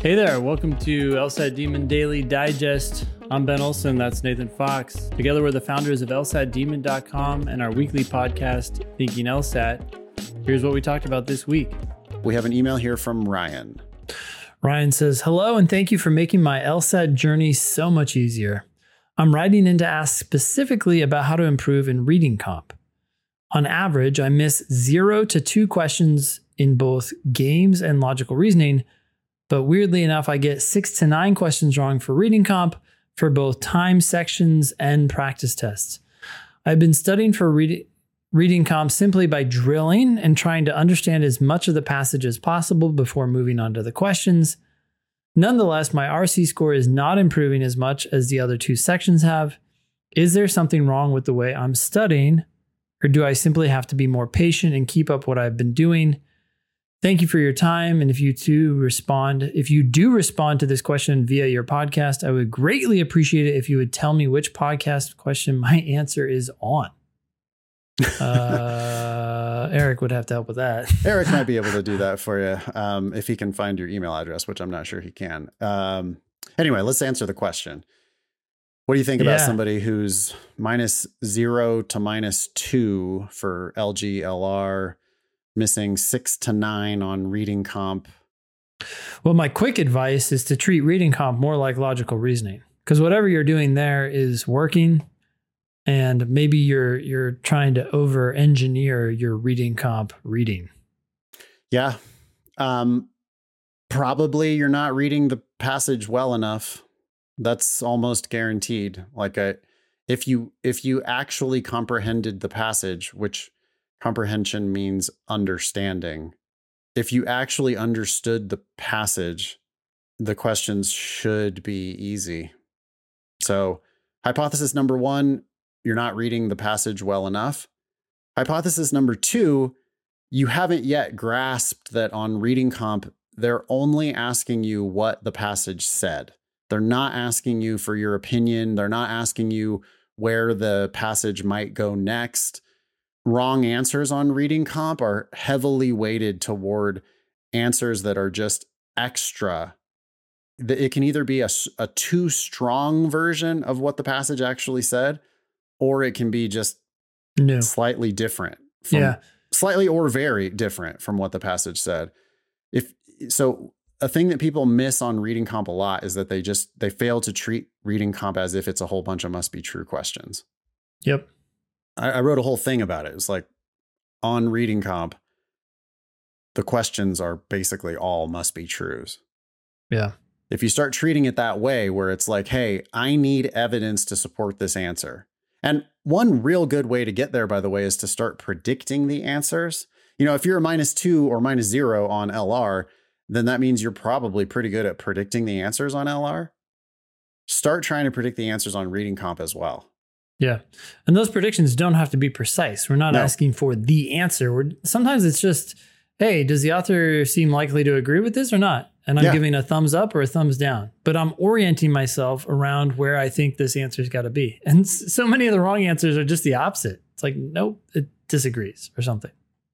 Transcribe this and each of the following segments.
Hey there, welcome to LSAT Demon Daily Digest. I'm Ben Olson, that's Nathan Fox. Together we're the founders of LSATdemon.com and our weekly podcast, Thinking LSAT. Here's what we talked about this week. We have an email here from Ryan. Ryan says, Hello, and thank you for making my LSAT journey so much easier. I'm writing in to ask specifically about how to improve in reading comp. On average, I miss zero to two questions in both games and logical reasoning but weirdly enough, I get six to nine questions wrong for reading comp for both time sections and practice tests. I've been studying for read- reading comp simply by drilling and trying to understand as much of the passage as possible before moving on to the questions. Nonetheless, my RC score is not improving as much as the other two sections have. Is there something wrong with the way I'm studying, or do I simply have to be more patient and keep up what I've been doing? Thank you for your time. And if you do respond, if you do respond to this question via your podcast, I would greatly appreciate it if you would tell me which podcast question my answer is on. Uh, Eric would have to help with that. Eric might be able to do that for you um, if he can find your email address, which I'm not sure he can. Um, anyway, let's answer the question. What do you think about Yeah. somebody who's minus zero to minus two for LGLR, missing six to nine on reading comp? Well, my quick advice is to treat reading comp more like logical reasoning because whatever you're doing there is working. And maybe you're you're trying to over engineer your reading comp reading. Yeah. Um, probably you're not reading the passage well enough. That's almost guaranteed. Like a, if you if you actually comprehended the passage, which comprehension means understanding. If you actually understood the passage, the questions should be easy. So, hypothesis number 1, you're not reading the passage well enough. Hypothesis number 2, you haven't yet grasped that on reading comp, they're only asking you what the passage said. They're not asking you for your opinion. They're not asking you where the passage might go next. Wrong answers on reading comp are heavily weighted toward answers that are just extra. It can either be a, a too strong version of what the passage actually said, or it can be just No. slightly different. From, Yeah. Slightly or very different from what the passage said. If so, a thing that people miss on reading comp a lot is that they just they fail to treat reading comp as if it's a whole bunch of must be true questions. Yep. I, I wrote a whole thing about it. It's like on reading comp, the questions are basically all must be trues. Yeah. If you start treating it that way, where it's like, hey, I need evidence to support this answer. And one real good way to get there, by the way, is to start predicting the answers. You know, if you're a minus two or minus zero on LR, then that means you're probably pretty good at predicting the answers on LR. Start trying to predict the answers on reading comp as well. Yeah. And those predictions don't have to be precise. We're not No. asking for the answer. We're sometimes it's just, hey, does the author seem likely to agree with this or not? And I'm Yeah. giving a thumbs up or a thumbs down. But I'm orienting myself around where I think this answer's got to be. And so many of the wrong answers are just the opposite. It's like, nope, it disagrees or something.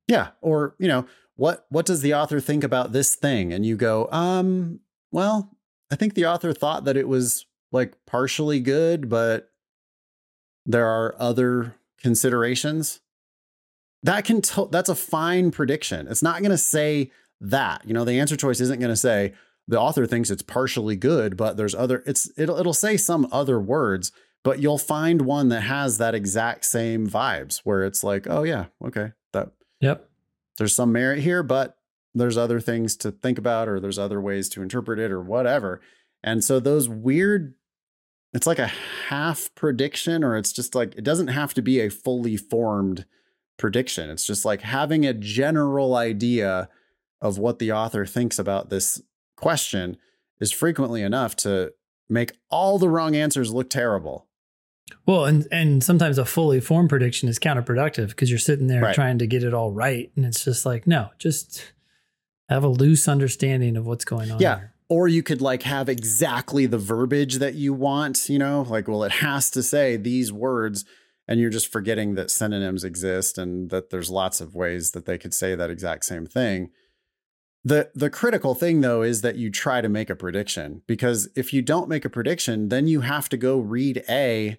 Yeah. Or, you know, what what does the author think about this thing? And you go, um, well, I think the author thought that it was like partially good, but there are other considerations. That can tell that's a fine prediction. It's not going to say that. You know, the answer choice isn't going to say the author thinks it's partially good, but there's other it's it'll it'll say some other words, but you'll find one that has that exact same vibes where it's like, oh yeah, okay, that Yep. there's some merit here, but there's other things to think about, or there's other ways to interpret it, or whatever. And so those weird, it's like a half prediction, or it's just like, it doesn't have to be a fully formed prediction. It's just like having a general idea of what the author thinks about this question is frequently enough to make all the wrong answers look terrible. Well, and and sometimes a fully formed prediction is counterproductive because you're sitting there Right. trying to get it all right, and it's just like, no, just have a loose understanding of what's going on. Yeah. here. Or you could like have exactly the verbiage that you want, you know, like, well, it has to say these words. And you're just forgetting that synonyms exist and that there's lots of ways that they could say that exact same thing. The the critical thing though is that you try to make a prediction because if you don't make a prediction, then you have to go read A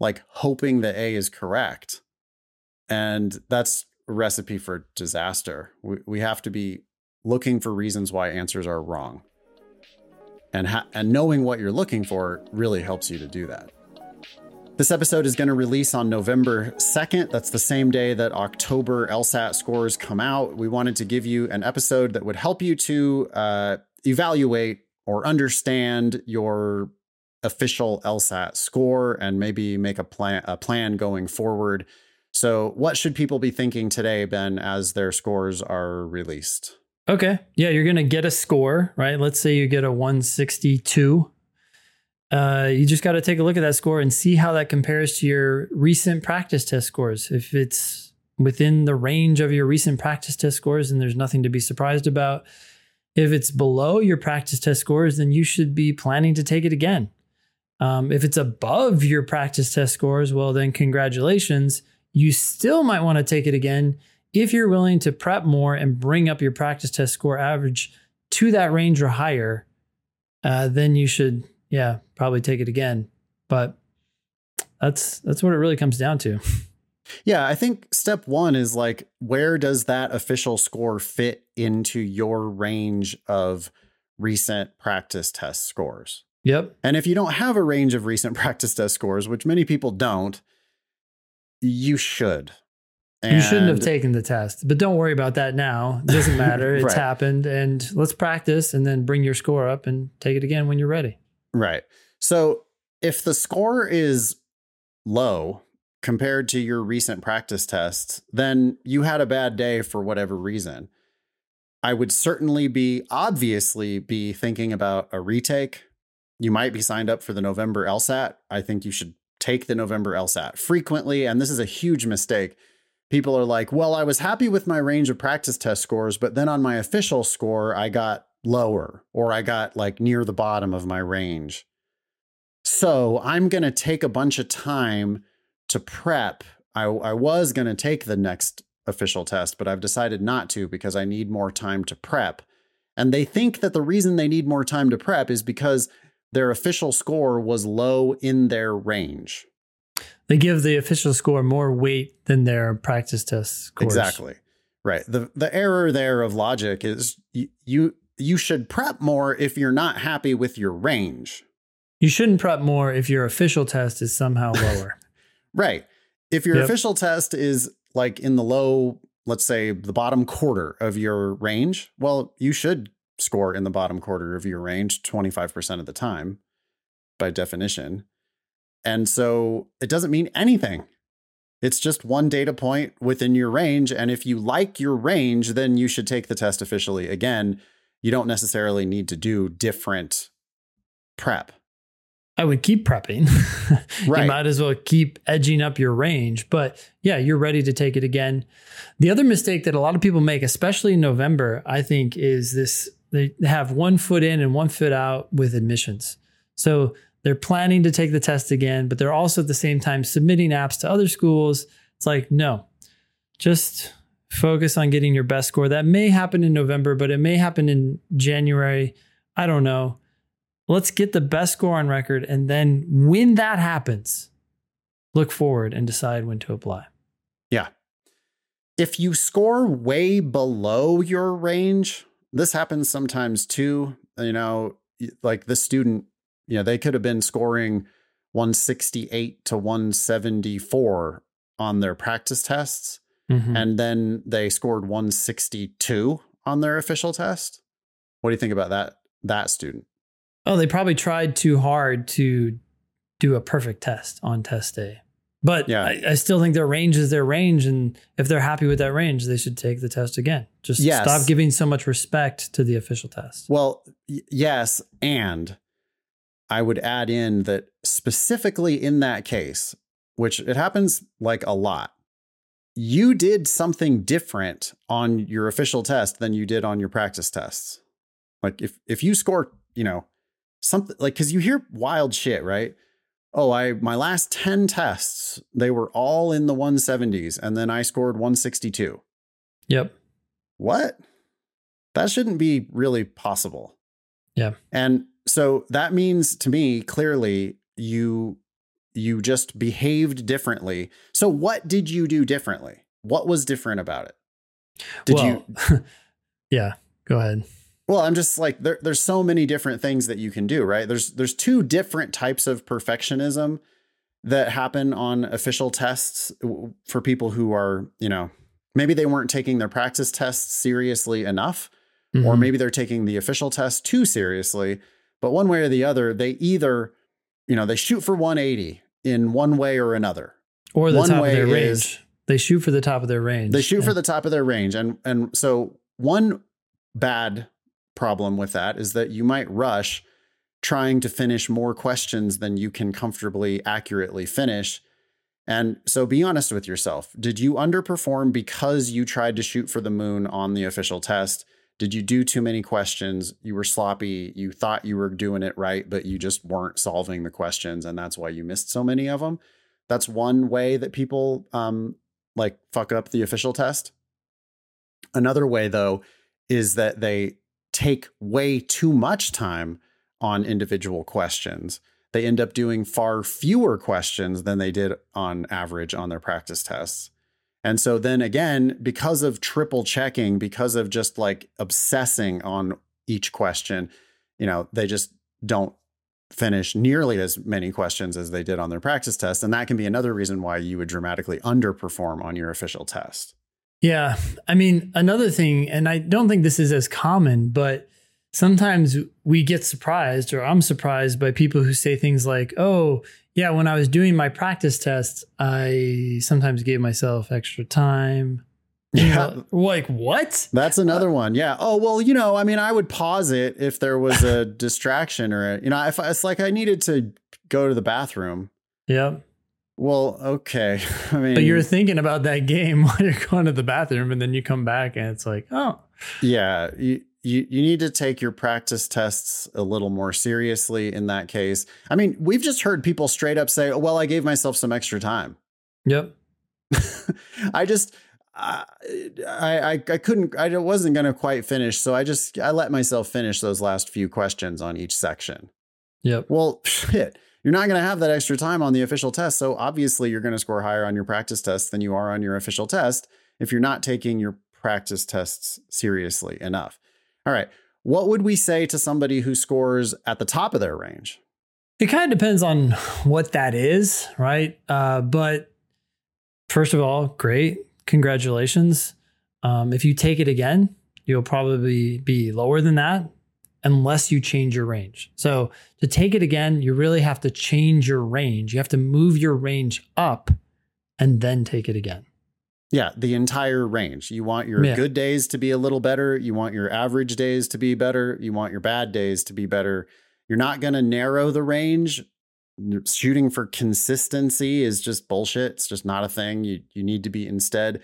like hoping that A is correct. And that's a recipe for disaster. We we have to be looking for reasons why answers are wrong. And ha- and knowing what you're looking for really helps you to do that. This episode is going to release on November 2nd. That's the same day that October LSAT scores come out. We wanted to give you an episode that would help you to uh, evaluate or understand your official LSAT score and maybe make a plan a plan going forward. So, what should people be thinking today, Ben, as their scores are released? Okay. Yeah, you're going to get a score, right? Let's say you get a 162 uh, you just got to take a look at that score and see how that compares to your recent practice test scores. If it's within the range of your recent practice test scores, then there's nothing to be surprised about. If it's below your practice test scores, then you should be planning to take it again. Um, if it's above your practice test scores, well, then congratulations. You still might want to take it again if you're willing to prep more and bring up your practice test score average to that range or higher. Uh, then you should yeah, probably take it again. But that's that's what it really comes down to. Yeah, I think step 1 is like where does that official score fit into your range of recent practice test scores? Yep. And if you don't have a range of recent practice test scores, which many people don't, you should. And you shouldn't have taken the test, but don't worry about that now. It doesn't matter. It's right. happened. And let's practice and then bring your score up and take it again when you're ready. Right. So if the score is low compared to your recent practice tests, then you had a bad day for whatever reason. I would certainly be obviously be thinking about a retake. You might be signed up for the November LSAT. I think you should take the November LSAT frequently. And this is a huge mistake. People are like, well, I was happy with my range of practice test scores, but then on my official score, I got lower or I got like near the bottom of my range. So I'm going to take a bunch of time to prep. I, I was going to take the next official test, but I've decided not to because I need more time to prep. And they think that the reason they need more time to prep is because their official score was low in their range. They give the official score more weight than their practice test scores. Exactly. Right. The the error there of logic is you, you you should prep more if you're not happy with your range. You shouldn't prep more if your official test is somehow lower. right. If your yep. official test is like in the low, let's say the bottom quarter of your range, well, you should score in the bottom quarter of your range 25% of the time by definition. And so it doesn't mean anything. It's just one data point within your range. And if you like your range, then you should take the test officially again you don't necessarily need to do different prep. I would keep prepping. right. You might as well keep edging up your range. But yeah, you're ready to take it again. The other mistake that a lot of people make, especially in November, I think, is this they have one foot in and one foot out with admissions. So they're planning to take the test again, but they're also at the same time submitting apps to other schools. It's like, no, just focus on getting your best score. That may happen in November, but it may happen in January. I don't know. Let's get the best score on record. And then when that happens, look forward and decide when to apply. Yeah. If you score way below your range, this happens sometimes too. You know, like the student, you know, they could have been scoring 168 to 174 on their practice tests mm-hmm. and then they scored 162 on their official test. What do you think about that that student? Oh, they probably tried too hard to do a perfect test on test day. But yeah. I, I, still think their range is their range. And if they're happy with that range, they should take the test again. Just yes. stop giving so much respect to the official test. Well, y- yes. And I would add in that specifically in that case, which it happens like a lot, you did something different on your official test than you did on your practice tests. Like if if you score, you know, something like cuz you hear wild shit, right? Oh, I my last 10 tests, they were all in the 170s and then I scored 162. Yep. What? That shouldn't be really possible. Yeah. And so that means to me clearly you you just behaved differently. So what did you do differently? What was different about it? Did well, you Yeah, go ahead. Well, I'm just like there, there's so many different things that you can do, right? There's there's two different types of perfectionism that happen on official tests for people who are, you know, maybe they weren't taking their practice tests seriously enough, mm-hmm. or maybe they're taking the official test too seriously. But one way or the other, they either, you know, they shoot for 180 in one way or another. Or the one top of their range. They shoot for the top of their range. They shoot yeah. for the top of their range. And and so one bad problem with that is that you might rush trying to finish more questions than you can comfortably accurately finish. And so be honest with yourself. Did you underperform because you tried to shoot for the moon on the official test? Did you do too many questions? You were sloppy. You thought you were doing it right, but you just weren't solving the questions. And that's why you missed so many of them. That's one way that people um, like fuck up the official test. Another way, though, is that they take way too much time on individual questions. They end up doing far fewer questions than they did on average on their practice tests. And so then again, because of triple checking, because of just like obsessing on each question, you know, they just don't finish nearly as many questions as they did on their practice test. And that can be another reason why you would dramatically underperform on your official test. Yeah. I mean, another thing, and I don't think this is as common, but sometimes we get surprised, or I'm surprised by people who say things like, oh, yeah, when I was doing my practice tests, I sometimes gave myself extra time. Yeah. like what? That's another uh, one. Yeah. Oh, well, you know, I mean, I would pause it if there was a distraction or, a, you know, if I, it's like I needed to go to the bathroom. Yep. Well, okay. I mean, but you're thinking about that game while you're going to the bathroom and then you come back and it's like, oh. Yeah. You, you, you need to take your practice tests a little more seriously in that case. I mean, we've just heard people straight up say, oh, well, I gave myself some extra time. Yep. I just, I, I, I couldn't, I wasn't going to quite finish. So I just, I let myself finish those last few questions on each section. Yep. Well, shit, you're not going to have that extra time on the official test. So obviously you're going to score higher on your practice test than you are on your official test if you're not taking your practice tests seriously enough. All right. What would we say to somebody who scores at the top of their range? It kind of depends on what that is, right? Uh, but first of all, great. Congratulations. Um, if you take it again, you'll probably be lower than that unless you change your range. So to take it again, you really have to change your range. You have to move your range up and then take it again. Yeah, the entire range. You want your yeah. good days to be a little better. You want your average days to be better. You want your bad days to be better. You're not going to narrow the range. Shooting for consistency is just bullshit. It's just not a thing. You you need to be instead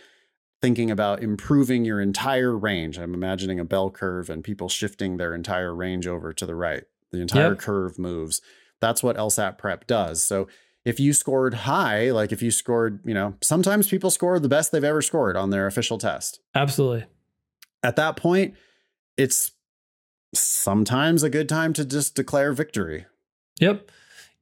thinking about improving your entire range. I'm imagining a bell curve and people shifting their entire range over to the right. The entire yep. curve moves. That's what LSAT prep does. So if you scored high, like if you scored, you know, sometimes people score the best they've ever scored on their official test. Absolutely. At that point, it's sometimes a good time to just declare victory. Yep.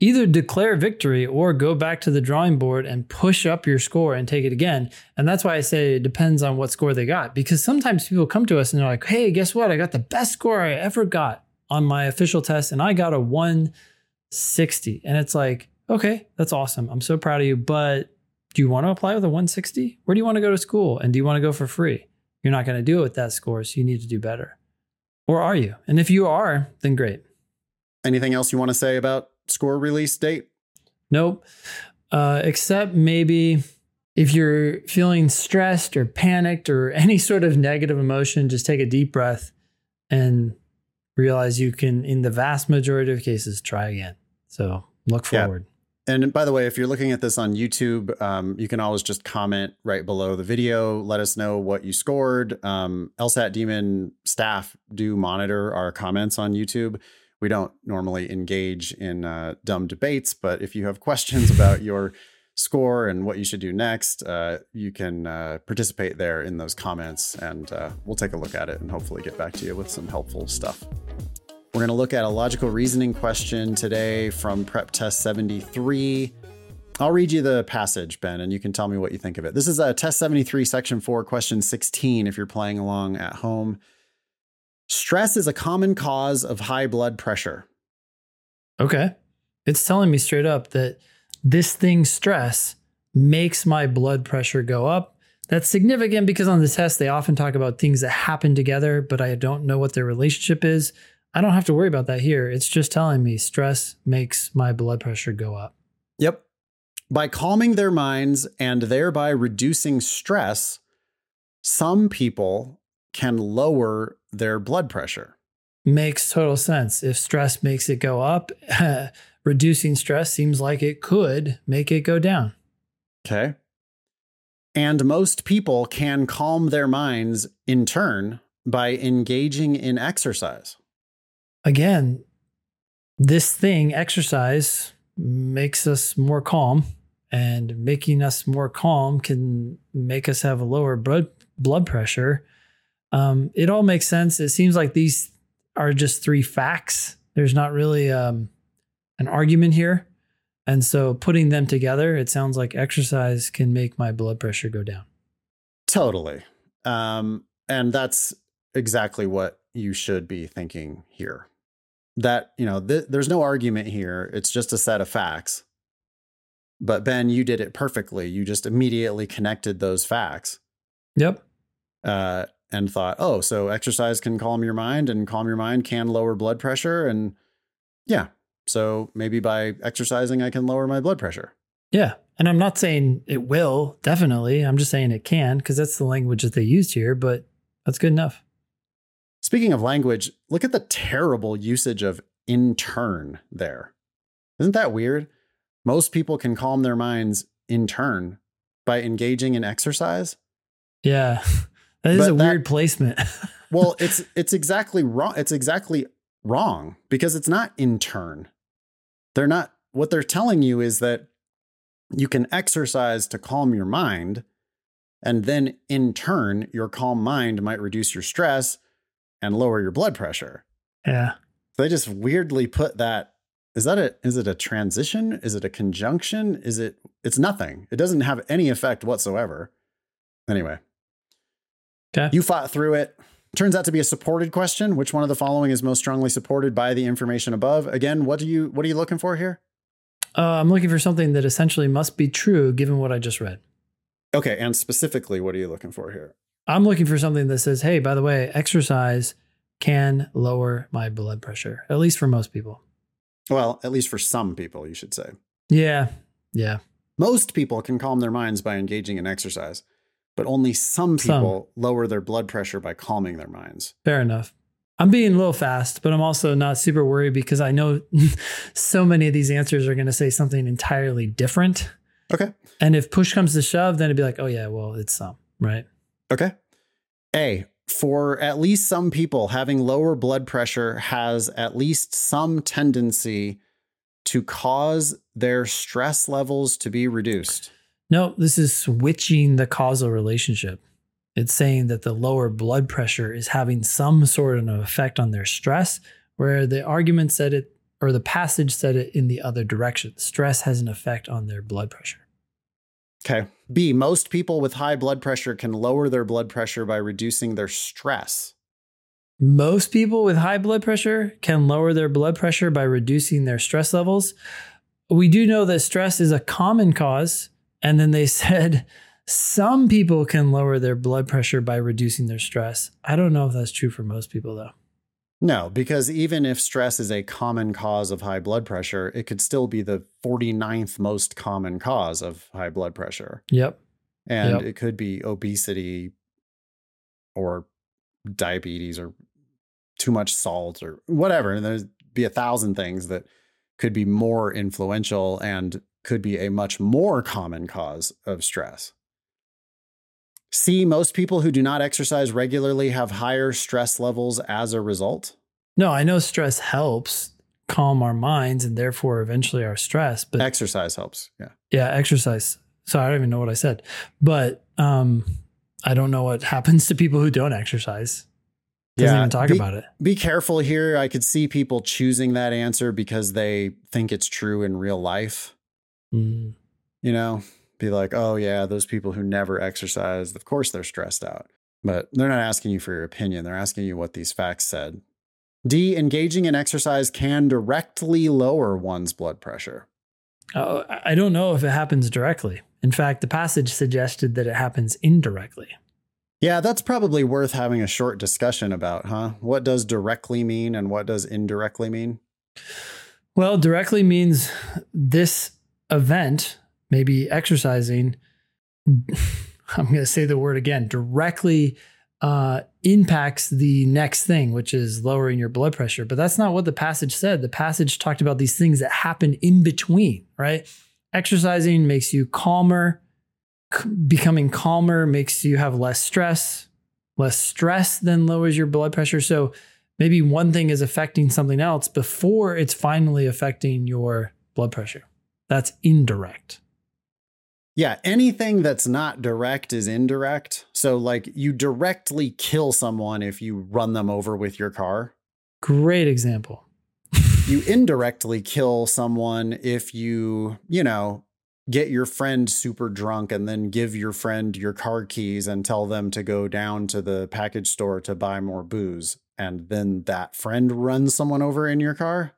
Either declare victory or go back to the drawing board and push up your score and take it again. And that's why I say it depends on what score they got. Because sometimes people come to us and they're like, hey, guess what? I got the best score I ever got on my official test and I got a 160. And it's like, okay, that's awesome. I'm so proud of you. But do you want to apply with a 160? Where do you want to go to school? And do you want to go for free? You're not going to do it with that score. So you need to do better. Or are you? And if you are, then great. Anything else you want to say about score release date? Nope. Uh, except maybe if you're feeling stressed or panicked or any sort of negative emotion, just take a deep breath and realize you can, in the vast majority of cases, try again. So look forward. Yeah. And by the way, if you're looking at this on YouTube, um, you can always just comment right below the video. Let us know what you scored. Um, LSAT Demon staff do monitor our comments on YouTube. We don't normally engage in uh, dumb debates, but if you have questions about your score and what you should do next, uh, you can uh, participate there in those comments and uh, we'll take a look at it and hopefully get back to you with some helpful stuff. We're going to look at a logical reasoning question today from Prep Test 73. I'll read you the passage, Ben, and you can tell me what you think of it. This is a Test 73, Section 4, Question 16, if you're playing along at home. Stress is a common cause of high blood pressure. Okay. It's telling me straight up that this thing, stress, makes my blood pressure go up. That's significant because on the test, they often talk about things that happen together, but I don't know what their relationship is. I don't have to worry about that here. It's just telling me stress makes my blood pressure go up. Yep. By calming their minds and thereby reducing stress, some people can lower their blood pressure. Makes total sense. If stress makes it go up, reducing stress seems like it could make it go down. Okay. And most people can calm their minds in turn by engaging in exercise. Again, this thing, exercise, makes us more calm, and making us more calm can make us have a lower blood blood pressure. Um, it all makes sense. It seems like these are just three facts. There's not really um, an argument here. And so putting them together, it sounds like exercise can make my blood pressure go down. Totally. Um, and that's exactly what you should be thinking here. That, you know, th- there's no argument here. It's just a set of facts. But Ben, you did it perfectly. You just immediately connected those facts. Yep. Uh, and thought, oh, so exercise can calm your mind and calm your mind can lower blood pressure. And yeah, so maybe by exercising, I can lower my blood pressure. Yeah. And I'm not saying it will, definitely. I'm just saying it can because that's the language that they used here, but that's good enough. Speaking of language, look at the terrible usage of in turn there. Isn't that weird? Most people can calm their minds in turn by engaging in exercise. Yeah. That is but a that, weird placement. well, it's it's exactly wrong. It's exactly wrong because it's not in turn. They're not what they're telling you is that you can exercise to calm your mind and then in turn your calm mind might reduce your stress and lower your blood pressure. Yeah. They just weirdly put that is that a is it a transition? Is it a conjunction? Is it it's nothing. It doesn't have any effect whatsoever. Anyway. Okay. You fought through it. Turns out to be a supported question. Which one of the following is most strongly supported by the information above? Again, what do you what are you looking for here? Uh, I'm looking for something that essentially must be true given what I just read. Okay, and specifically, what are you looking for here? I'm looking for something that says, "Hey, by the way, exercise can lower my blood pressure." At least for most people. Well, at least for some people, you should say. Yeah. Yeah. Most people can calm their minds by engaging in exercise but only some people some. lower their blood pressure by calming their minds. Fair enough. I'm being a little fast, but I'm also not super worried because I know so many of these answers are going to say something entirely different. Okay. And if push comes to shove, then it'd be like, oh, yeah, well, it's some, right? Okay. A, for at least some people, having lower blood pressure has at least some tendency to cause their stress levels to be reduced. No, this is switching the causal relationship. It's saying that the lower blood pressure is having some sort of effect on their stress, where the argument said it or the passage said it in the other direction. Stress has an effect on their blood pressure. Okay. B, most people with high blood pressure can lower their blood pressure by reducing their stress. Most people with high blood pressure can lower their blood pressure by reducing their stress levels. We do know that stress is a common cause and then they said some people can lower their blood pressure by reducing their stress. I don't know if that's true for most people, though. No, because even if stress is a common cause of high blood pressure, it could still be the 49th most common cause of high blood pressure. Yep. And yep. it could be obesity or diabetes or too much salt or whatever. And there'd be a thousand things that could be more influential and could be a much more common cause of stress. C, most people who do not exercise regularly have higher stress levels as a result. No, I know stress helps calm our minds and therefore eventually our stress. But exercise helps. Yeah. Yeah, exercise. So I don't even know what I said. But um I don't know what happens to people who don't exercise. Doesn't Yeah, even talk be- about it. Be careful here. I could see people choosing that answer because they think it's true in real life. Mm. You know, be like, oh, yeah, those people who never exercise, of course they're stressed out. But they're not asking you for your opinion. They're asking you what these facts said. D, engaging in exercise can directly lower one's blood pressure. Oh, I I don't know if it happens directly. In fact, the passage suggested that it happens indirectly. Yeah, that's probably worth having a short discussion about, huh? What does directly mean and what does indirectly mean? Well, directly means this event, maybe exercising, I'm going to say the word again, directly uh, impacts the next thing, which is lowering your blood pressure. But that's not what the passage said. The passage talked about these things that happen in between, right? Exercising makes you calmer. C- becoming calmer makes you have less stress. Less stress then lowers your blood pressure. So maybe one thing is affecting something else before it's finally affecting your blood pressure. That's indirect. Yeah, anything that's not direct is indirect. So, like, you directly kill someone if you run them over with your car. Great example. You indirectly kill someone if you, you know, get your friend super drunk and then give your friend your car keys and tell them to go down to the package store to buy more booze. And then that friend runs someone over in your car.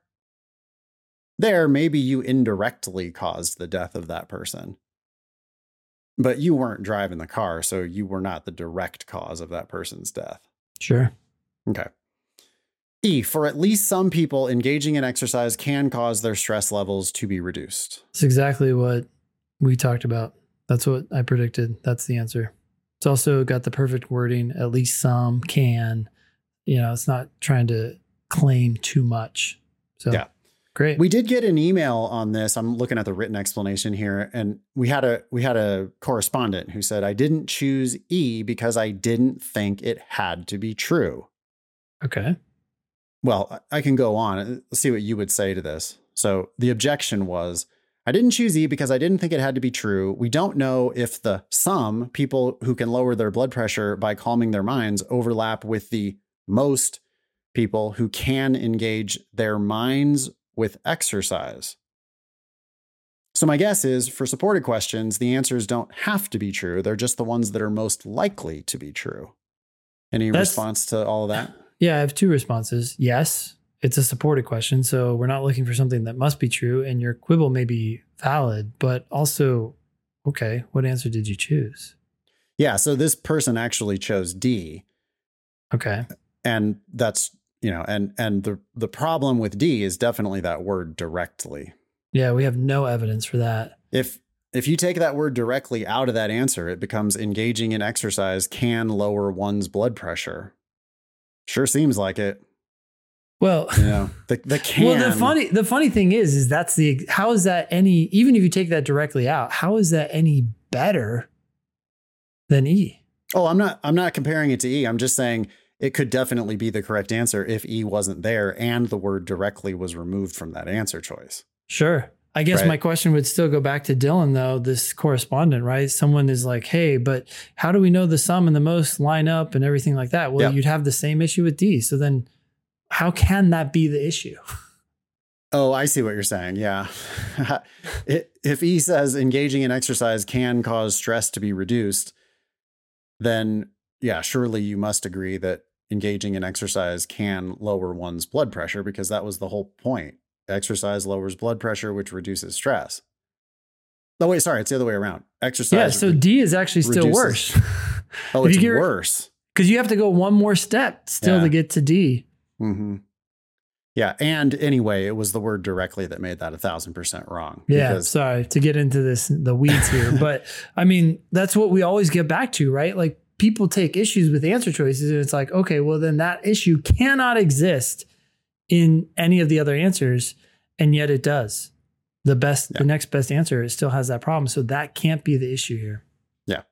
There, maybe you indirectly caused the death of that person. But you weren't driving the car, so you were not the direct cause of that person's death. Sure. Okay. E, for at least some people, engaging in exercise can cause their stress levels to be reduced. It's exactly what we talked about. That's what I predicted. That's the answer. It's also got the perfect wording. At least some can. You know, it's not trying to claim too much. So, Yeah. Great. We did get an email on this. I'm looking at the written explanation here, and we had a we had a correspondent who said, "I didn't choose E because I didn't think it had to be true." okay. Well, I can go on. Let's see what you would say to this. So the objection was I didn't choose E because I didn't think it had to be true. We don't know if the some people who can lower their blood pressure by calming their minds overlap with the most people who can engage their minds with exercise. So my guess is for supported questions, the answers don't have to be true. They're just the ones that are most likely to be true. Any That's- response to all of that? Yeah, I have two responses. Yes, it's a supported question. So we're not looking for something that must be true. And your quibble may be valid, but also, okay, what answer did you choose? Yeah, so this person actually chose D, Okay. and that's you know, and and the the problem with D is definitely that word directly. Yeah, we have no evidence for that. If if you take that word directly out of that answer, it becomes engaging in exercise can lower one's blood pressure. Sure seems like it. Well, You know, the the can. well, the funny the funny thing is, is that's the how is that any even if you take that directly out, how is that any better than E? Oh, I'm not I'm not comparing it to E. I'm just saying it could definitely be the correct answer if E wasn't there and the word directly was removed from that answer choice. Sure. I guess Right. my question would still go back to Dylan, though, this correspondent, right? Someone is like, hey, but how do we know the sum and the most line up and everything like that? Well, Yeah. you'd have the same issue with D. So then how can that be the issue? Oh, I see what you're saying. Yeah. If E says engaging in exercise can cause stress to be reduced, then yeah, surely you must agree that engaging in exercise can lower one's blood pressure because that was the whole point. Exercise lowers blood pressure, which reduces stress. No, wait, sorry, it's the other way around. Exercise. yeah. So D is actually still reduces- worse oh, it's get- worse. because you have to go one more step still Yeah. to get to D. hmm Yeah, and anyway, it was the word directly that made that a thousand percent wrong. Yeah, because- sorry to get into this the weeds here, but I mean that's what we always get back to, right? Like people take issues with answer choices, and it's like, okay, well then that issue cannot exist in any of the other answers, and yet it does. The best, Yeah. the next best answer, it still has that problem, so that can't be the issue here. Yeah.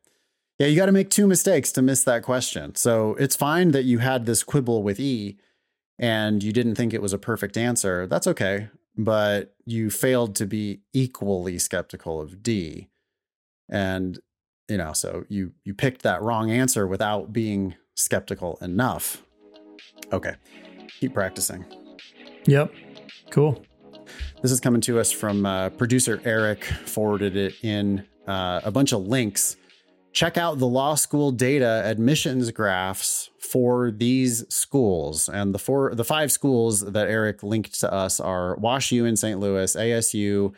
Yeah, you got to make two mistakes to miss that question. So it's fine that you had this quibble with E. and you didn't think it was a perfect answer, that's okay. But you failed to be equally skeptical of D. And, you know, so you you picked that wrong answer without being skeptical enough. Okay. Keep practicing. Yep. Cool. This is coming to us from uh, producer Eric, forwarded it in uh, a bunch of links. Check out the law school data admissions graphs for these schools. And the four, the five schools that Eric linked to us are Wash U in St. Louis, ASU,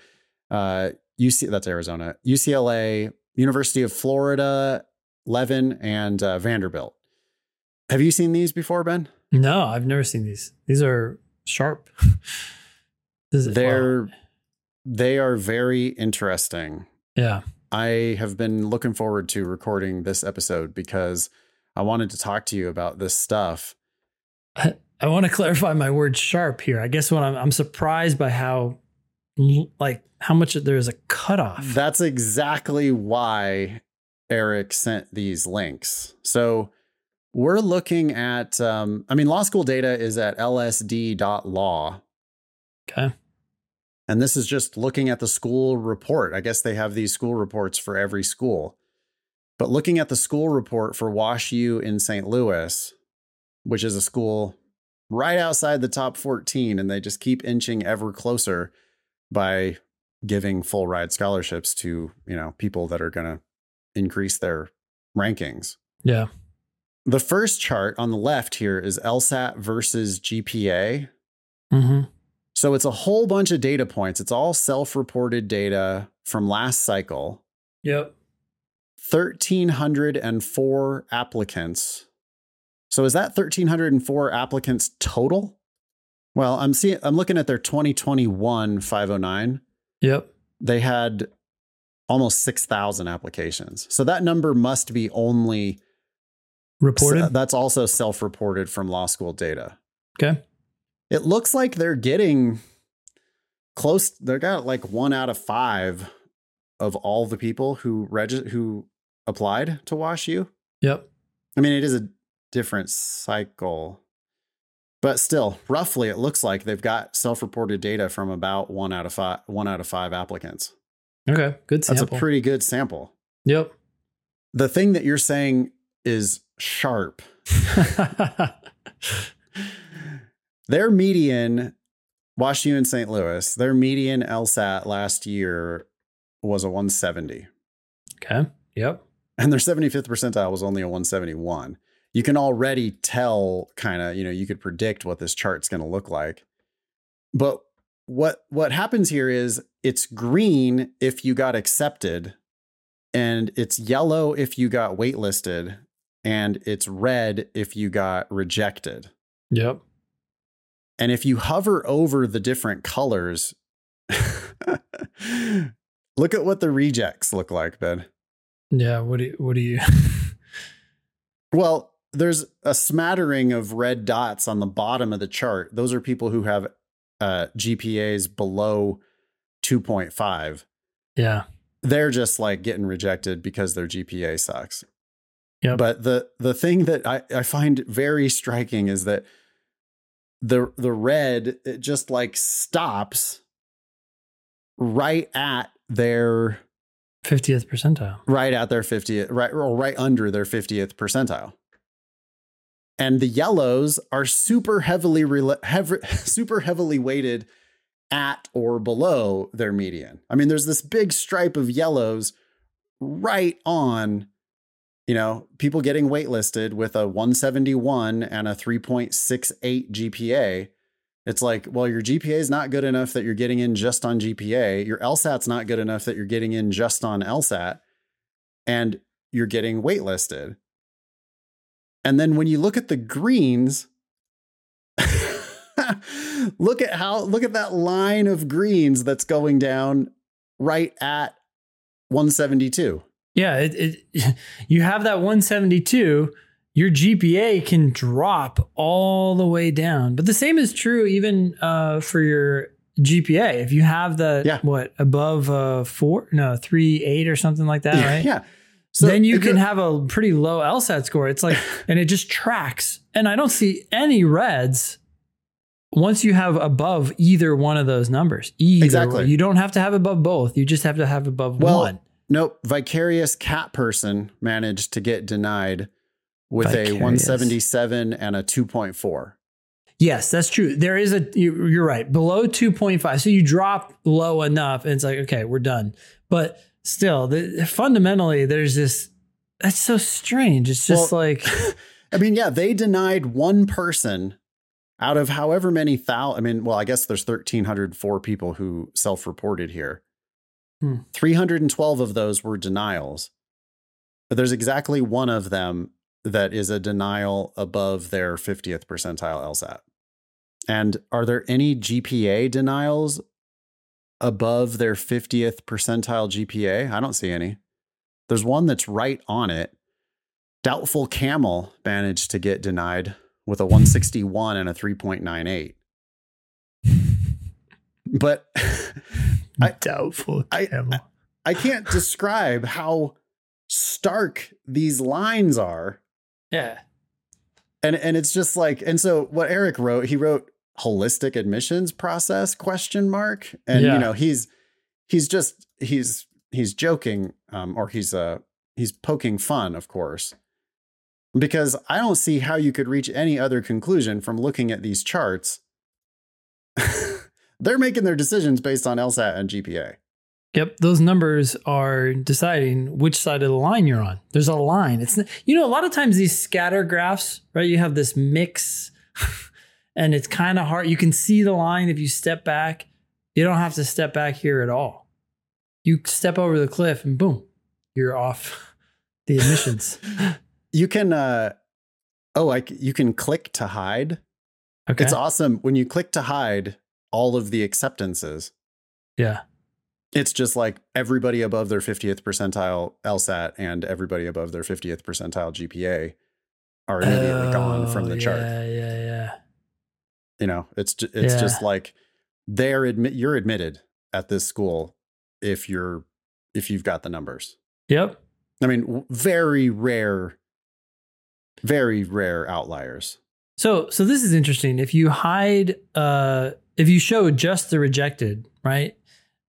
uh, UC, that's Arizona, UCLA, University of Florida, Levin, and uh, Vanderbilt. Have you seen these before, Ben? No, I've never seen these. These are sharp. this is, They're wow. they are very interesting. Yeah. I have been looking forward to recording this episode because I wanted to talk to you about this stuff. I, I want to clarify my word sharp here. I guess what I'm, I'm surprised by how like how much there is a cutoff. That's exactly why Eric sent these links. So we're looking at, um, I mean, law school data is at lsd.law. Okay. And this is just looking at the school report. I guess they have these school reports for every school. But looking at the school report for Wash U in St. Louis, which is a school right outside the top 14, and they just keep inching ever closer by giving full ride scholarships to, you know, people that are going to increase their rankings. Yeah. The first chart on the left here is LSAT versus GPA. Mm-hmm. So it's a whole bunch of data points. It's all self reported data from last cycle. Yep. 1,304 applicants. So is that 1,304 applicants total? Well, I'm seeing, I'm looking at their 2021 509. Yep. They had almost 6,000 applications. So that number must be only reported. Uh, that's also self reported from law school data. Okay it looks like they're getting close. They got like one out of five of all the people who reg- who applied to Wash U. Yep. I mean, it is a different cycle, but still, roughly, it looks like they've got self-reported data from about one out of five. One out of five applicants. Okay, good sample. That's a pretty good sample. Yep. The thing that you're saying is sharp. Their median, Wash U in St. Louis, their median LSAT last year was a 170. Okay. Yep. And their 75th percentile was only a 171. You can already tell kind of, you know, you could predict what this chart's going to look like. But what what happens here is it's green if you got accepted and it's yellow if you got waitlisted and it's red if you got rejected. Yep. And if you hover over the different colors, look at what the rejects look like, Ben. Yeah, what do you, what do you Well, there's a smattering of red dots on the bottom of the chart. Those are people who have uh, GPAs below 2.5. Yeah. They're just like getting rejected because their GPA sucks. Yeah. But the the thing that I, I find very striking is that the the red it just like stops right at their 50th percentile. Right at their 50th right or right under their 50th percentile. And the yellows are super heavily heavy, super heavily weighted at or below their median. I mean there's this big stripe of yellows right on you know, people getting waitlisted with a 171 and a 3.68 GPA. It's like, well, your GPA is not good enough that you're getting in just on GPA. Your LSAT's not good enough that you're getting in just on LSAT, and you're getting waitlisted. And then when you look at the greens, look at how look at that line of greens that's going down right at 172. Yeah, it, it you have that 172, your GPA can drop all the way down. But the same is true even uh, for your GPA. If you have the yeah. what above uh, four, no three eight or something like that, right? Yeah. So then you can have a pretty low LSAT score. It's like, and it just tracks. And I don't see any reds once you have above either one of those numbers, either Exactly. you don't have to have above both. You just have to have above Well, one. Nope. Vicarious cat person managed to get denied with a 177 and a 2.4. Yes, that's true. There is a you're right below two point five. So you drop low enough, and it's like okay, we're done. But still, the, fundamentally, there's this. That's so strange. It's just Well, like I mean, yeah, they denied one person out of however many thousand. I mean, well, I guess there's 1,304 people who self reported here. Hmm. 312 of those were denials. But there's exactly one of them that is a denial above their 50th percentile LSAT. And are there any GPA denials above their 50th percentile GPA? I don't see any. There's one that's right on it. Doubtful Camel managed to get denied with a 161 and a 3.98. But I- doubtful. I- camel. I can't describe how stark these lines are. yeah, And and it's just like and so what Eric wrote, he wrote holistic admissions process question mark and Yeah. you know, he's he's just he's he's joking um or he's uh he's poking fun, of course. Because I don't see how you could reach any other conclusion from looking at these charts. They're making their decisions based on LSAT and GPA. Yep, those numbers are deciding which side of the line you're on. There's a line. It's you know a lot of times these scatter graphs, right? You have this mix, and it's kind of hard. You can see the line if you step back. You don't have to step back here at all. You step over the cliff, and boom, you're off the admissions. You can uh oh like you can click to hide. Okay. It's awesome when you click to hide all of the acceptances. yeah. It's just like everybody above their 50th percentile LSAT and everybody above their 50th percentile GPA are immediately gone from Oh, the chart. Yeah, yeah, yeah. You know, it's ju- it's Yeah. just like they're admit you're admitted at this school if you're if you've got the numbers. Yep. I mean, very rare very rare outliers. So so this is interesting. If you hide uh if you show just the rejected, right?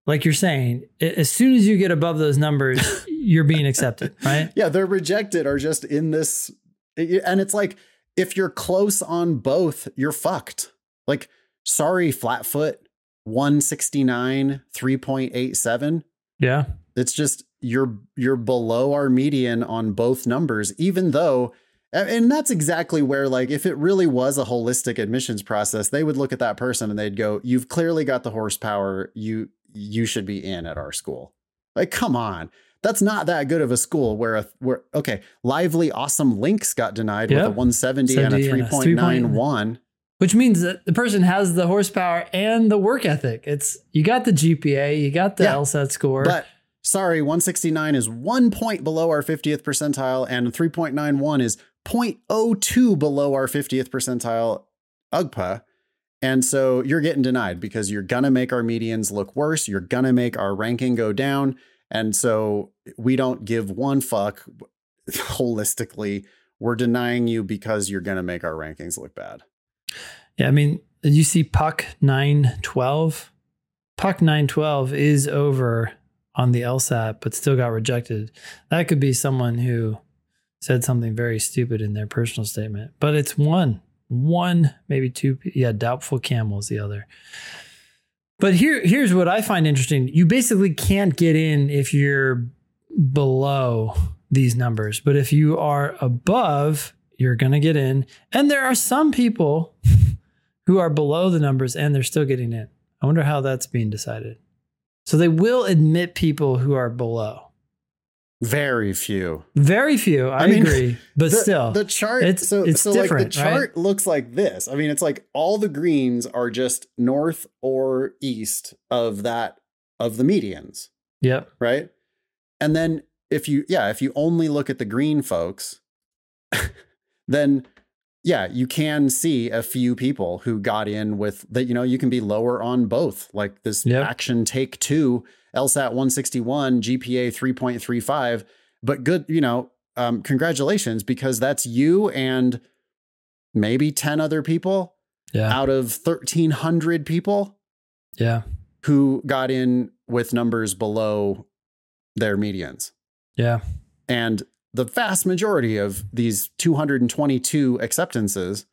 Like you're saying, as soon as you get above those numbers, you're being accepted, right? Yeah, they're rejected are just in this and it's like if you're close on both, you're fucked. Like sorry Flatfoot 169 3.87. Yeah. It's just you're you're below our median on both numbers even though and that's exactly where like if it really was a holistic admissions process, they would look at that person and they'd go, "You've clearly got the horsepower. You you should be in at our school." Like, come on. That's not that good of a school where a where okay, lively awesome links got denied with a 170 70 and a 3.91. Which means that the person has the horsepower and the work ethic. It's you got the GPA, you got the Yeah. LSAT score. But sorry, 169 is one point below our 50th percentile, and 3.91 is 0.02 below our 50th percentile UGPA. And so you're getting denied because you're going to make our medians look worse. You're going to make our ranking go down. And so we don't give one fuck holistically. We're denying you because you're going to make our rankings look bad. Yeah, I mean, you see Puck 912. Puck 912 is over on the LSAT, but still got rejected. That could be someone who said something very stupid in their personal statement, but it's one, one, maybe two. Yeah, doubtful camel is the other. But here, here's what I find interesting. You basically can't get in if you're below these numbers, but if you are above, you're going to get in. And there are some people who are below the numbers and they're still getting in. I wonder how that's being decided. So they will admit people who are below. Very few. Very few, I, I mean, agree, but the, still, the chart it's- so it's so like the different, right? chart looks like this i mean it's like all the greens are just north or east of that of the medians yep, right and then if you yeah if you only look at the green folks then yeah you can see a few people who got in with that you know you can be lower on both like this Yep. action take two lsat 161 gpa 3.35 but good you know um, congratulations because that's you and maybe 10 other people Yeah. out of 1,300 people Yeah. who got in with numbers below their medians. Yeah. And the vast majority of these 222 acceptances,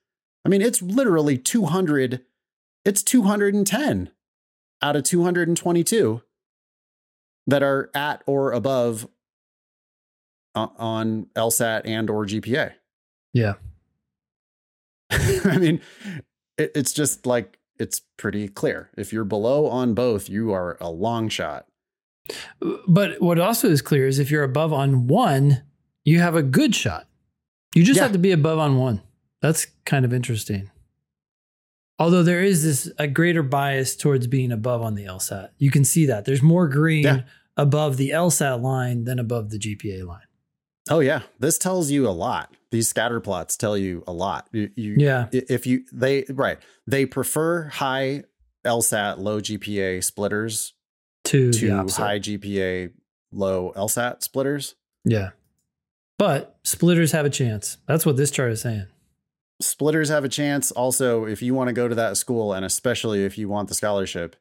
I mean, it's literally 200, it's 210 out of 222 that are at or above uh, on LSAT and or GPA. Yeah. I mean, it, it's just like it's pretty clear. If you're below on both, you are a long shot. But what also is clear is if you're above on one, you have a good shot. You just Yeah. have to be above on one. That's kind of interesting. Although there is this a greater bias towards being above on the LSAT. You can see that. There's more green Yeah. above the LSAT line than above the GPA line. Oh yeah, this tells you a lot. These scatter plots tell you a lot. You, you- Yeah. If you they right, they prefer high LSAT, low GPA splitters To, to high GPA, low LSAT splitters. Yeah. But splitters have a chance. That's what this chart is saying. Splitters have a chance. Also, if you want to go to that school, and especially if you want the scholarship,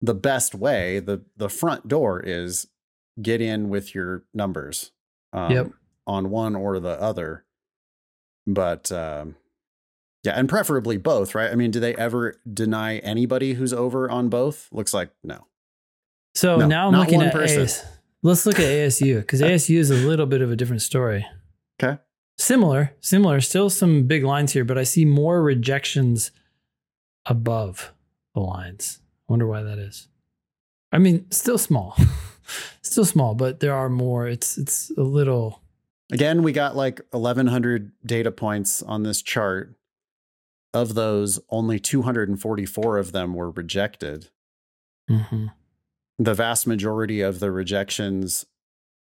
the best way, the the front door is get in with your numbers. Um, Yep. On one or the other, but um, yeah, and preferably both, right? I mean, do they ever deny anybody who's over on both? Looks like no. So No, now I'm looking at person. AS. Let's look at ASU because ASU is a little bit of a different story. Okay. Similar, similar. Still some big lines here, but I see more rejections above the lines. I wonder why that is. I mean, still small, still small, but there are more. It's it's a little. Again, we got like 1,100 data points on this chart. Of those, only 244 of them were rejected. Mhm. The vast majority of the rejections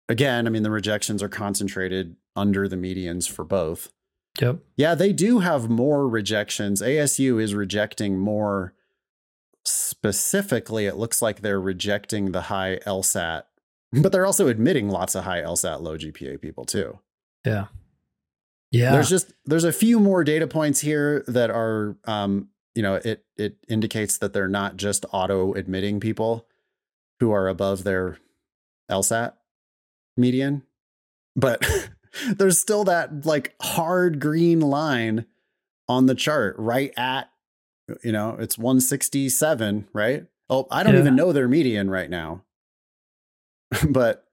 again i mean the rejections are concentrated under the medians for both Yep. yeah they do have more rejections asu is rejecting more specifically it looks like they're rejecting the high lsat but they're also admitting lots of high lsat low gpa people too Yeah. Yeah. there's just there's a few more data points here that are um you know it it indicates that they're not just auto admitting people who are above their lsat median but there's still that like hard green line on the chart right at you know it's 167 right oh i don't Yeah. even know their median right now but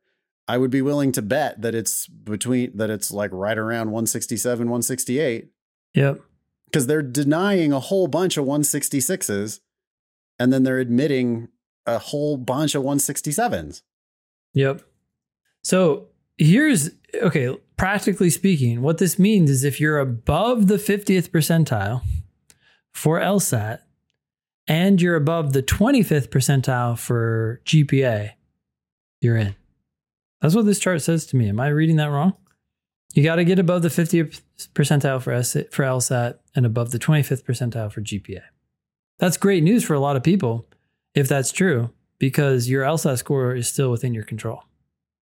I would be willing to bet that it's between that it's like right around 167, 168 yep. because they're denying a whole bunch of 166s and then they're admitting a whole bunch of 167s. Yep. So here's okay, practically speaking, what this means is if you're above the 50th percentile for LSAT and you're above the 25th percentile for GPA, you're in. That's what this chart says to me. Am I reading that wrong? You got to get above the 50th percentile for S- for LSAT and above the 25th percentile for GPA. That's great news for a lot of people if that's true because your LSAT score is still within your control.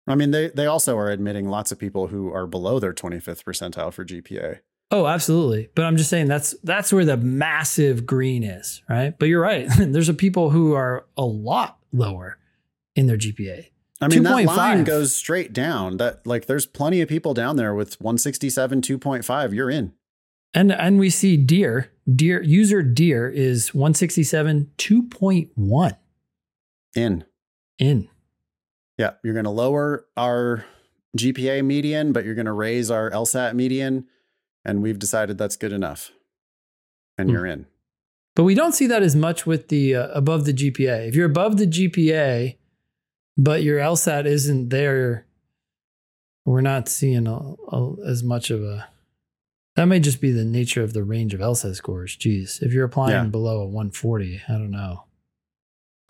I mean, they they also are admitting lots of people who are below their 25th percentile for GPA. Oh, absolutely. But I'm just saying that's that's where the massive green is, right? But you're right. There's a people who are a lot lower in their GPA. I mean, that 2.5. line goes straight down. That like there's plenty of people down there with 167, 2.5. You're in. And and we see deer, deer user deer is 167 2.1 In. in. Yeah, you're going to lower our GPA median, but you're going to raise our LSAT median, and we've decided that's good enough. And Hmm. you're in. But we don't see that as much with the uh, above the GPA. If you're above the GPA, but your LSAT isn't there, we're not seeing a, a, as much of a. That may just be the nature of the range of LSAT scores. Geez, if you're applying Yeah. below a 140, I don't know.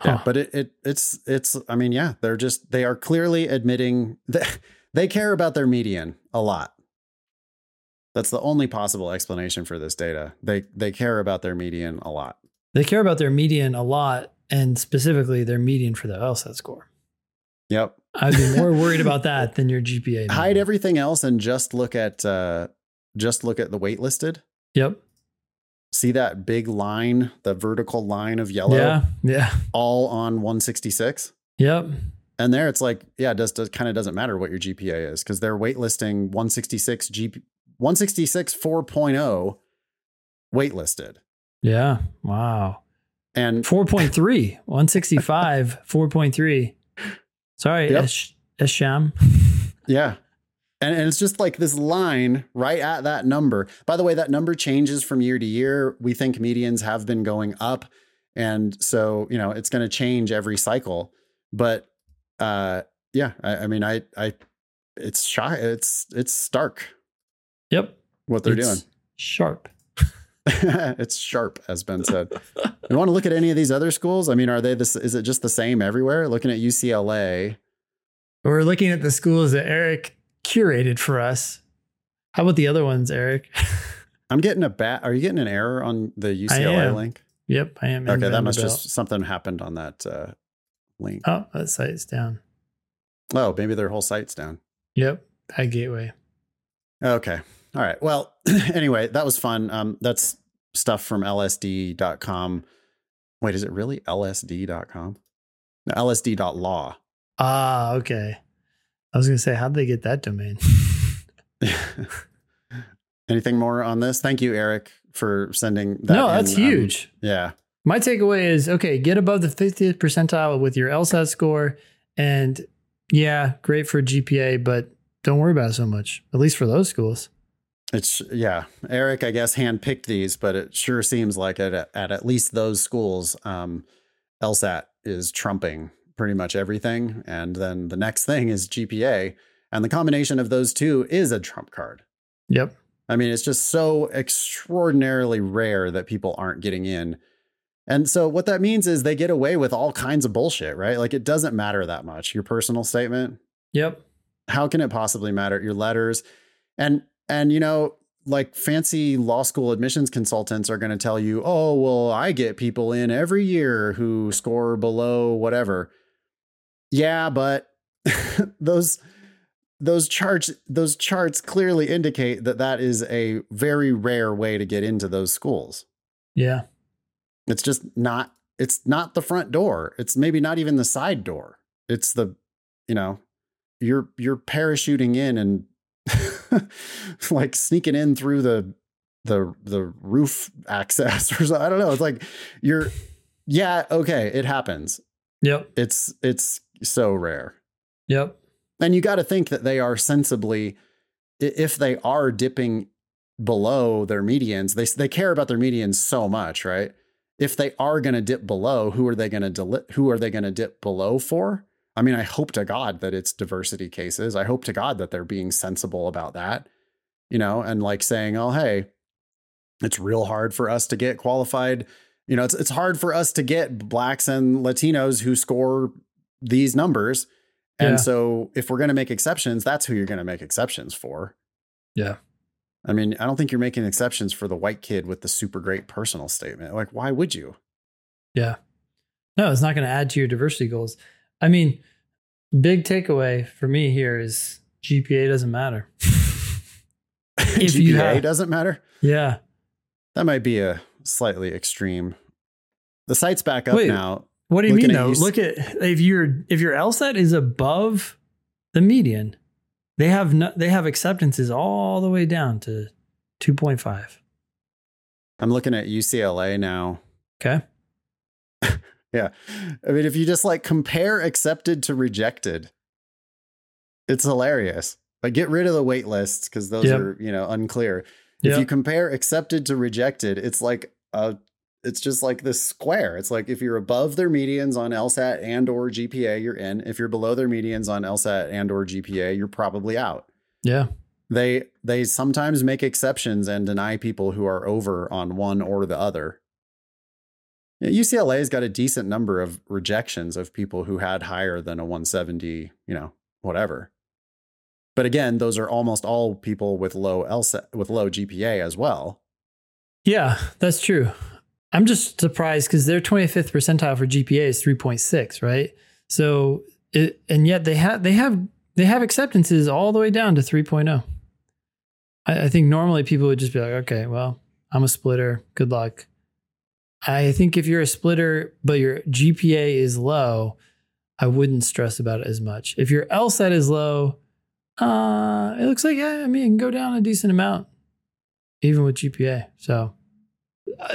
Yeah, but it, it it's it's I mean, yeah, they're just they are clearly admitting that they care about their median a lot. That's the only possible explanation for this data. They they care about their median a lot. They care about their median a lot, and specifically their median for the LSAT score. Yep. I'd be more worried about that than your GPA. Hide everything else and just look at uh just look at the waitlisted. Yep. See that big line, the vertical line of yellow, Yeah. Yeah. all on 166? Yep. And there it's like, yeah, it does, does kind of doesn't matter what your GPA is because they're waitlisting 166 GP 166 4.0 waitlisted. Yeah. Wow. And 4.3, 165, 4.3. Sorry, Yep. Esh- Esham. yeah. And, and it's just like this line right at that number. By the way, that number changes from year to year. We think medians have been going up. And so, you know, it's going to change every cycle. But uh yeah, I, I mean, I, I, it's shy. It's, it's stark Yep. what they're It's Sharp. it's sharp, as Ben said. you want to look at any of these other schools? I mean, are they this? Is it just the same everywhere? Looking at UCLA, We're looking at the schools that Eric curated for us. How about the other ones, Eric? I'm getting a bat. Are you getting an error on the UCLA link? yep, I am. Okay, that must just something happened on that uh, link. Oh, that site's down. Oh, maybe their whole site's down. Yep, that gateway. Okay. All right. Well, anyway, that was fun. Um, that's stuff from LSD.com. Wait, is it really LSD.com? No, LSD.law. Ah, okay. I was gonna say, how'd they get that domain? Anything more on this? Thank you, Eric, for sending that. no, in. that's Um, huge. yeah. My takeaway is okay, get above the 50th percentile with your LSAT score. And yeah, great for GPA, but don't worry about it so much, at least for those schools. It's yeah, Eric. I guess handpicked these, but it sure seems like at at, at least those schools, um, LSAT is trumping pretty much everything, and then the next thing is GPA, and the combination of those two is a trump card. Yep. I mean, it's just so extraordinarily rare that people aren't getting in. And so what that means is they get away with all kinds of bullshit, right? Like it doesn't matter that much. Your personal statement, Yep. how can it possibly matter your letters and and you know like fancy law school admissions consultants are going to tell you oh well i get people in every year who score below whatever yeah but those those charts those charts clearly indicate that that is a very rare way to get into those schools Yeah. it's just not it's not the front door. It's maybe not even the side door. It's the you know, you're you're parachuting in and like sneaking in through the the the roof access or something. I don't know. It's like you're yeah, okay, it happens. Yep. It's it's so rare. Yep. And you got to think that they are sensibly, if they are dipping below their medians, they they care about their medians so much, right? If they are going to dip below, who are they going to deli- who are they going to dip below for? I mean, I hope to God that it's diversity cases. I hope to God that they're being sensible about that, you know, and like saying, "Oh, hey, it's real hard for us to get qualified." You know, it's it's hard for us to get blacks and Latinos who score these numbers. And Yeah. so if we're going to make exceptions, that's who you're going to make exceptions for. Yeah. I mean, I don't think you're making exceptions for the white kid with the super great personal statement. Like, why would you? Yeah. No, it's not going to add to your diversity goals. I mean, big takeaway for me here is GPA doesn't matter. If GPA you have- doesn't matter. Yeah. That might be a slightly extreme. The site's back up Wait. now. What do you Looking mean though? you Look at if your if your LSAT is above the median, they have no, they have acceptances all the way down to 2.5. I'm looking at UCLA now. Okay. Yeah. I mean, if you just like compare accepted to rejected, it's hilarious. Like get rid of the wait lists because those Yep. are, you know, unclear. If you compare accepted to rejected, it's like a it's just like this square. It's like if you're above their medians on LSAT and or GPA, you're in. If you're below their medians on LSAT and or GPA, you're probably out. Yeah. They they sometimes make exceptions and deny people who are over on one or the other. UCLA's got a decent number of rejections of people who had higher than a 170, you know, whatever. But again, those are almost all people with low LSAT with low GPA as well. Yeah, that's true. I'm just surprised because their 25th percentile for GPA is 3.6, right? So, it, and yet they have they have they have acceptances all the way down to 3.0. I, I think normally people would just be like, okay, well, I'm a splitter. Good luck. I think if you're a splitter, but your GPA is low, I wouldn't stress about it as much. If your LSAT is low, uh, it looks like, yeah, I mean, it can go down a decent amount, even with GPA. So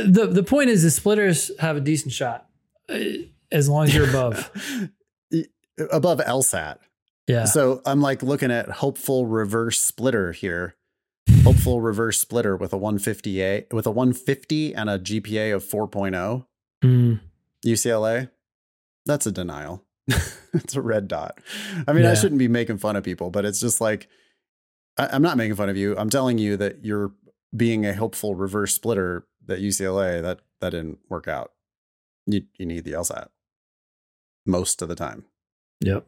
the, the point is, the splitters have a decent shot uh, as long as you're above. above LSAT. Yeah. So I'm like looking at hopeful reverse splitter here. Hopeful reverse splitter with a 158 with a 150 and a GPA of 4.0. Mm. UCLA. That's a denial. it's a red dot. I mean, Yeah. I shouldn't be making fun of people, but it's just like I, I'm not making fun of you. I'm telling you that you're being a helpful reverse splitter that UCLA that that didn't work out. You you need the LSAT most of the time. Yep.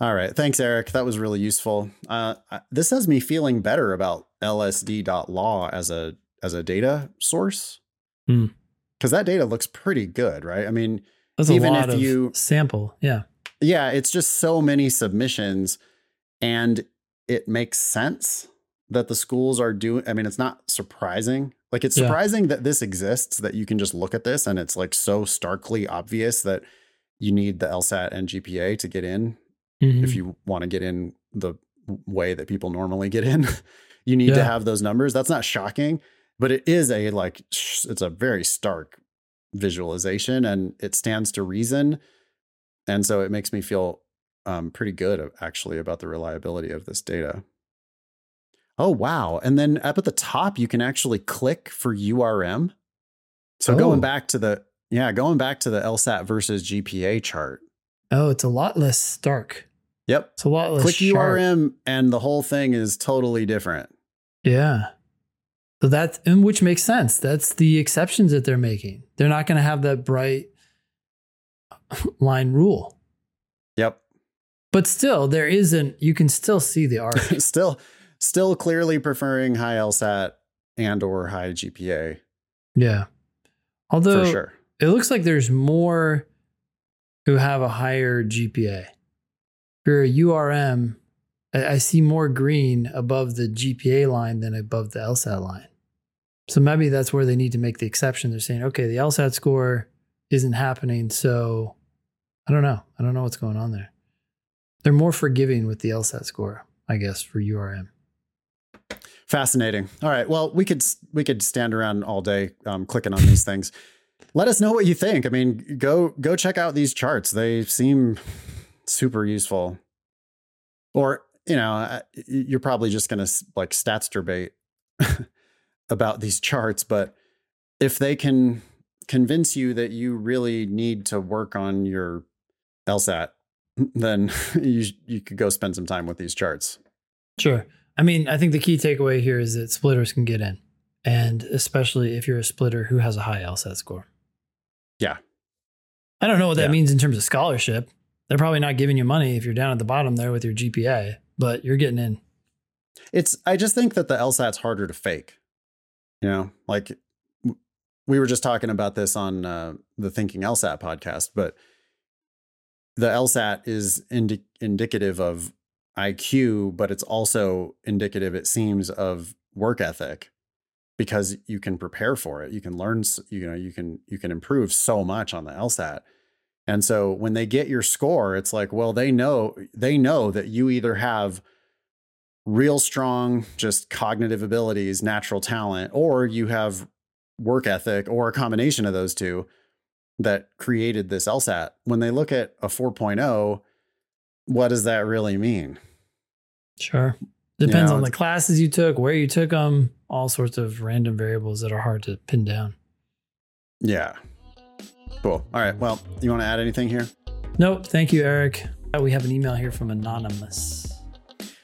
All right. Thanks, Eric. That was really useful. Uh, this has me feeling better about lsd.law as a as a data source. Hmm. Because that data looks pretty good, right? I mean, That's Even if you- sample. Yeah. yeah, it's just so many submissions and it makes sense that the schools are doing. I mean, it's not surprising. Like, it's Yeah. surprising that this exists, that you can just look at this and it's like so starkly obvious that you need the LSAT and GPA to get in Mhm. if you want to get in the way that people normally get in you need to have those numbers that's not shocking but it is a like sh- it's a very stark visualization and it stands to reason and so it makes me feel um, pretty good actually about the reliability of this data oh wow and then up at the top you can actually click for urm so Oh. going back to the yeah going back to the lsat versus gpa chart Oh, it's a lot less stark. yep It's a lot less click sharp. URM and the whole thing is totally different. Yeah. So that and which makes sense. That's the exceptions that they're making. They're not going to have that bright line rule. Yep. But still, there isn't you can still see the arc. still still clearly preferring high LSAT and or high GPA yeah. Although for sure. it looks like there's more who have a higher GPA. If you're a URM, I, I see more green above the GPA line than above the LSAT line. So maybe that's where they need to make the exception. They're saying, okay, the LSAT score isn't happening. So I don't know. I don't know what's going on there. They're more forgiving with the LSAT score, I guess, for URM. Fascinating. All right. Well, we could we could stand around all day um, clicking on these things. Let us know what you think. I mean, go go check out these charts. They seem super useful. Or you know, you're probably just gonna like stats debate about these charts, but if they can convince you that you really need to work on your LSAT, then you you could go spend some time with these charts. Sure. I mean, I think the key takeaway here is that splitters can get in, and especially if you're a splitter who has a high LSAT score. Yeah. I don't know what that Yeah. means in terms of scholarship. They're probably not giving you money if you're down at the bottom there with your GPA, but you're getting in. It's I just think that the LSAT's harder to fake. You know, like we were just talking about this on uh, the Thinking LSAT podcast, but the LSAT is indi- indicative of IQ, but it's also indicative, it seems, of work ethic because you can prepare for it. You can learn, you know, you can you can improve so much on the LSAT. And so when they get your score, it's like, well, they know they know that you either have real strong just cognitive abilities, natural talent, or you have work ethic or a combination of those two that created this LSAT. When they look at a 4.0, what does that really mean? Sure. Depends know, on the classes you took, where you took them, all sorts of random variables that are hard to pin down. Yeah. Cool. All right. Well, you want to add anything here? Nope. Thank you, Eric. Uh, We have an email here from Anonymous.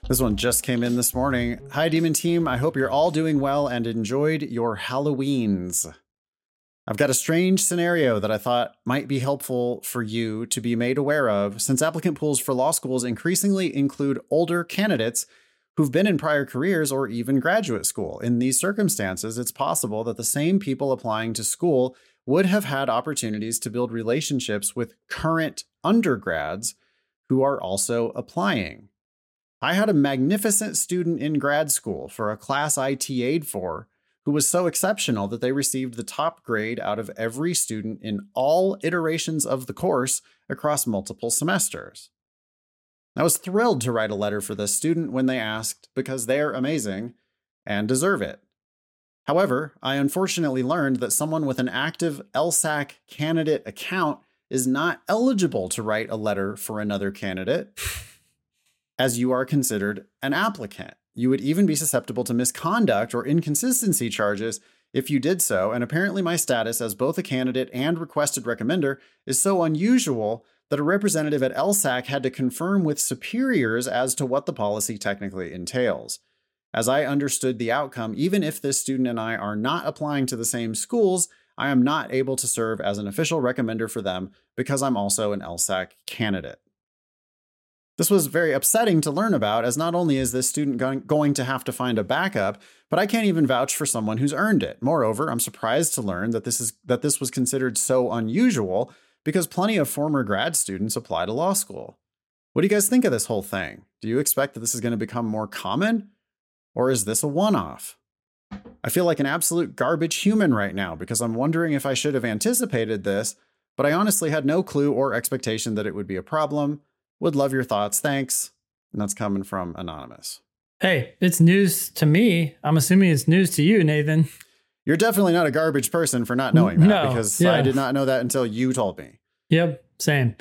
This one just came in this morning. Hi, Demon Team. I hope you're all doing well and enjoyed your Halloweens. I've got a strange scenario that I thought might be helpful for you to be made aware of since applicant pools for law schools increasingly include older candidates who've been in prior careers or even graduate school. In these circumstances, it's possible that the same people applying to school would have had opportunities to build relationships with current undergrads who are also applying. I had a magnificent student in grad school for a class I TA'd for who was so exceptional that they received the top grade out of every student in all iterations of the course across multiple semesters. I was thrilled to write a letter for this student when they asked because they're amazing and deserve it. However, I unfortunately learned that someone with an active LSAC candidate account is not eligible to write a letter for another candidate, as you are considered an applicant. You would even be susceptible to misconduct or inconsistency charges if you did so, and apparently my status as both a candidate and requested recommender is so unusual that a representative at LSAC had to confirm with superiors as to what the policy technically entails. As I understood the outcome, even if this student and I are not applying to the same schools, I am not able to serve as an official recommender for them because I'm also an LSAC candidate. This was very upsetting to learn about, as not only is this student going to have to find a backup, but I can't even vouch for someone who's earned it. Moreover, I'm surprised to learn that this is that this was considered so unusual because plenty of former grad students apply to law school. What do you guys think of this whole thing? Do you expect that this is going to become more common? Or is this a one off? I feel like an absolute garbage human right now because I'm wondering if I should have anticipated this, but I honestly had no clue or expectation that it would be a problem. Would love your thoughts. Thanks. And that's coming from Anonymous. Hey, it's news to me. I'm assuming it's news to you, Nathan. You're definitely not a garbage person for not knowing that no, because yeah. I did not know that until you told me. Yep, same.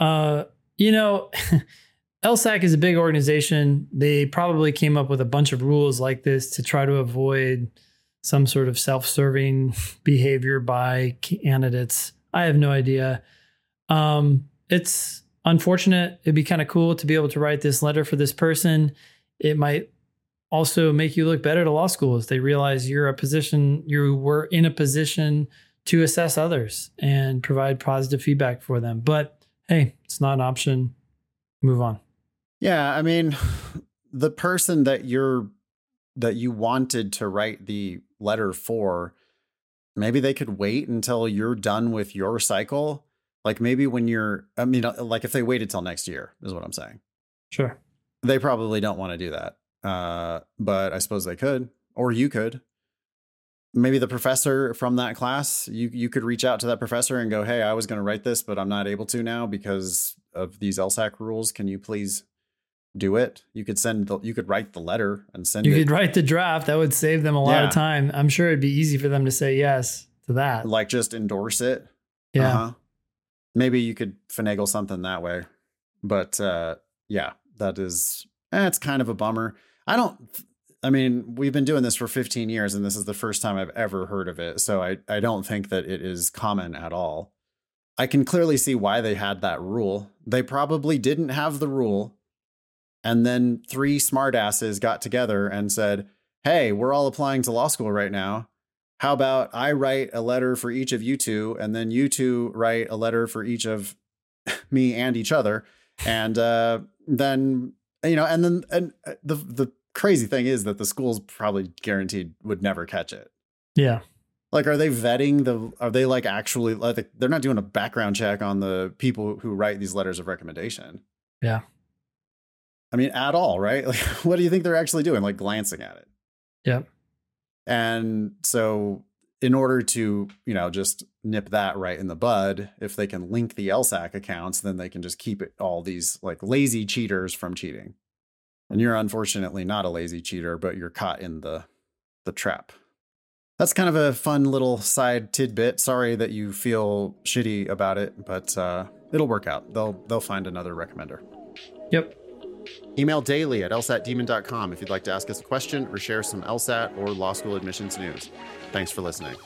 Uh, you know, LSAC is a big organization. They probably came up with a bunch of rules like this to try to avoid some sort of self serving behavior by candidates. I have no idea. Um, it's unfortunate. It'd be kind of cool to be able to write this letter for this person. It might also make you look better to law school they realize you're a position, you were in a position to assess others and provide positive feedback for them. But hey, it's not an option. Move on. Yeah, I mean, the person that you're that you wanted to write the letter for, maybe they could wait until you're done with your cycle. Like maybe when you're, I mean, uh, like if they waited till next year, is what I'm saying. Sure. They probably don't want to do that. Uh, but I suppose they could, or you could. Maybe the professor from that class, you you could reach out to that professor and go, "Hey, I was going to write this, but I'm not able to now because of these LSAC rules. Can you please do it. You could send the, you could write the letter and send you it. could write the draft. That would save them a lot yeah. of time. I'm sure it'd be easy for them to say yes to that. Like just endorse it. Yeah. Uh-huh. Maybe you could finagle something that way. But uh, yeah, that is eh, kind of a bummer. I don't I mean, we've been doing this for 15 years and this is the first time I've ever heard of it. So I I don't think that it is common at all. I can clearly see why they had that rule. They probably didn't have the rule and then three smartasses got together and said, Hey, we're all applying to law school right now. How about I write a letter for each of you two, and then you two write a letter for each of me and each other. And uh, then, you know, and then and uh, the the crazy thing is that the schools probably guaranteed would never catch it. Yeah. Like, are they vetting the? Are they like actually like they're not doing a background check on the people who write these letters of recommendation? Yeah. I mean, at all, right? Like, what do you think they're actually doing? Like glancing at it. Yep. And so, in order to, you know, just nip that right in the bud, if they can link the LSAC accounts, then they can just keep it, all these like lazy cheaters from cheating. And you're unfortunately not a lazy cheater, but you're caught in the the trap. That's kind of a fun little side tidbit. Sorry that you feel shitty about it, but uh, it'll work out. They'll they'll find another recommender. Yep. Email daily at lsatdemon.com if you'd like to ask us a question or share some LSAT or law school admissions news. Thanks for listening.